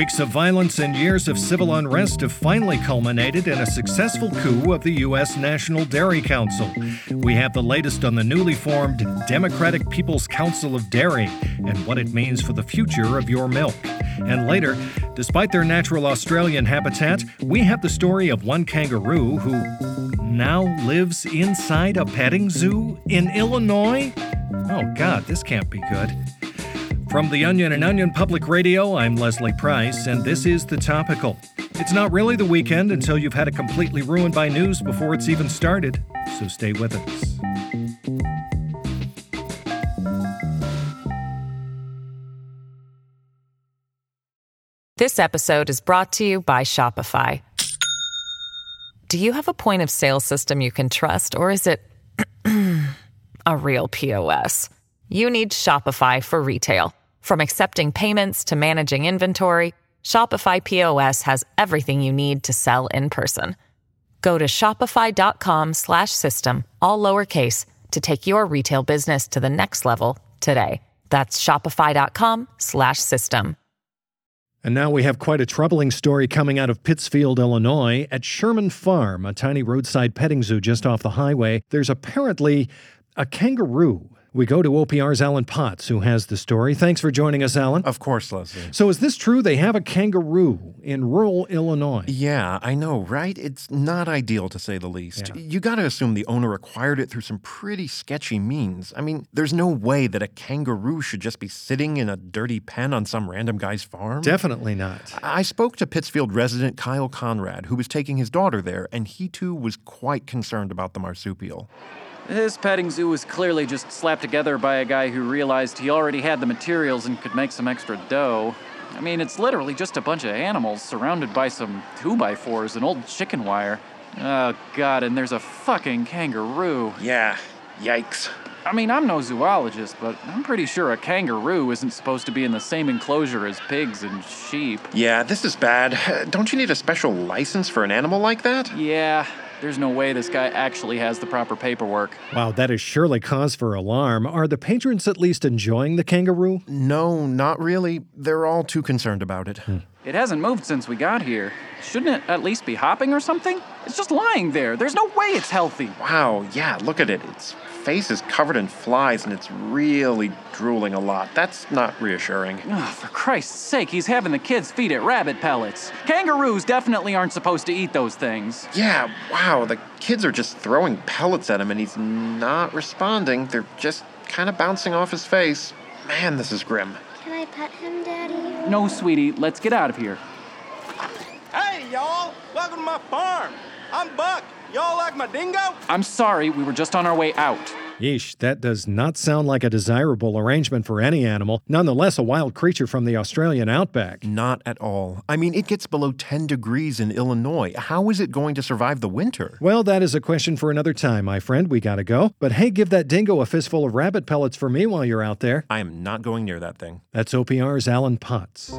Weeks of violence and years of civil unrest have finally culminated in a successful coup of the U.S. National Dairy Council. We have the latest on the newly formed Democratic People's Council of Dairy and what it means for the future of your milk. And later, despite their natural Australian habitat, we have the story of one kangaroo who now lives inside a petting zoo in Illinois. Oh, God, this can't be good. From The Onion and Onion Public Radio, I'm Leslie Price, and this is The Topical. It's not really the weekend until you've had it completely ruined by news before it's even started, so stay with us. This episode is brought to you by Shopify. Do you have a point of sale system you can trust, or is it a real POS? You need Shopify for retail. From accepting payments to managing inventory, Shopify POS has everything you need to sell in person. Go to shopify.com/system all lowercase to take your retail business to the next level today. That's shopify.com/system. And now we have quite a troubling story coming out of Pittsfield, Illinois. At Sherman Farm, a tiny roadside petting zoo just off the highway, there's apparently a kangaroo we go to OPR's Alan Potts, who has the story. Thanks for joining us, Alan. Of course, Leslie. So, is this true? They have a kangaroo in rural Illinois. Yeah, I know, right? It's not ideal to say the least. Yeah. You got to assume the owner acquired it through some pretty sketchy means. I mean, there's no way that a kangaroo should just be sitting in a dirty pen on some random guy's farm. Definitely not. I spoke to Pittsfield resident Kyle Conrad, who was taking his daughter there, and he too was quite concerned about the marsupial. This petting zoo was clearly just slapped together by a guy who realized he already had the materials and could make some extra dough. I mean, it's literally just a bunch of animals surrounded by some 2x4s and old chicken wire. Oh, God, and there's a fucking kangaroo. Yeah, yikes. I mean, I'm no zoologist, but I'm pretty sure a kangaroo isn't supposed to be in the same enclosure as pigs and sheep. Yeah, this is bad. Don't you need a special license for an animal like that? Yeah, there's no way this guy actually has the proper paperwork. Wow, that is surely cause for alarm. Are the patrons at least enjoying the kangaroo? No, not really. They're all too concerned about it. Hmm. It hasn't moved since we got here. Shouldn't it at least be hopping or something? It's just lying there. There's no way it's healthy. Wow, yeah, look at it. It's face is covered in flies and it's really drooling a lot. That's not reassuring. Oh, for Christ's sake, he's having the kids feed it rabbit pellets. Kangaroos definitely aren't supposed to eat those things. Yeah, wow, the kids are just throwing pellets at him and he's not responding. They're just kind of bouncing off his face. Man, this is grim. Can I pet him, Daddy? No, sweetie, let's get out of here. Hey, y'all! Welcome to my farm. I'm Buck. Y'all like my dingo? I'm sorry, we were just on our way out. Yeesh, that does not sound like a desirable arrangement for any animal, nonetheless, a wild creature from the Australian outback. Not at all. I mean, it gets below 10 degrees in Illinois. How is it going to survive the winter? Well, that is a question for another time, my friend. We gotta go. But hey, give that dingo a fistful of rabbit pellets for me while you're out there. I am not going near that thing. That's OPR's Alan Potts.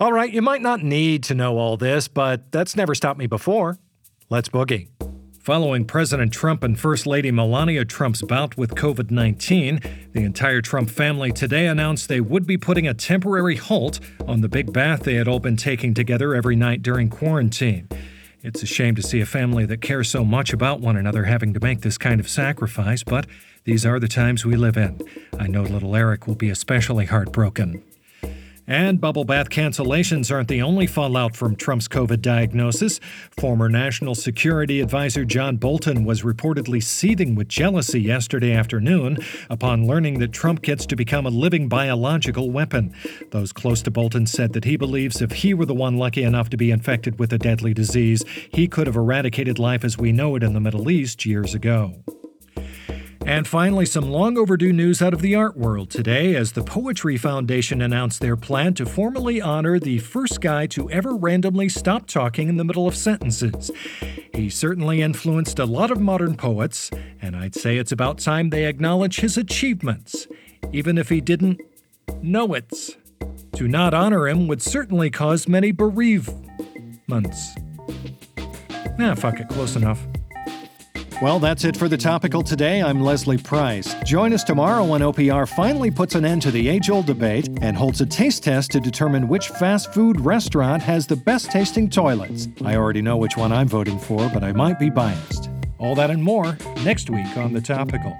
All right, you might not need to know all this, but that's never stopped me before. Let's boogie. Following President Trump and First Lady Melania Trump's bout with COVID 19, the entire Trump family today announced they would be putting a temporary halt on the big bath they had all been taking together every night during quarantine. It's a shame to see a family that cares so much about one another having to make this kind of sacrifice, but these are the times we live in. I know little Eric will be especially heartbroken. And bubble bath cancellations aren't the only fallout from Trump's COVID diagnosis. Former National Security Advisor John Bolton was reportedly seething with jealousy yesterday afternoon upon learning that Trump gets to become a living biological weapon. Those close to Bolton said that he believes if he were the one lucky enough to be infected with a deadly disease, he could have eradicated life as we know it in the Middle East years ago. And finally, some long overdue news out of the art world today as the Poetry Foundation announced their plan to formally honor the first guy to ever randomly stop talking in the middle of sentences. He certainly influenced a lot of modern poets, and I'd say it's about time they acknowledge his achievements, even if he didn't know it. To not honor him would certainly cause many bereavements. Nah, fuck it, close enough. Well, that's it for the topical today. I'm Leslie Price. Join us tomorrow when OPR finally puts an end to the age old debate and holds a taste test to determine which fast food restaurant has the best tasting toilets. I already know which one I'm voting for, but I might be biased. All that and more next week on The Topical.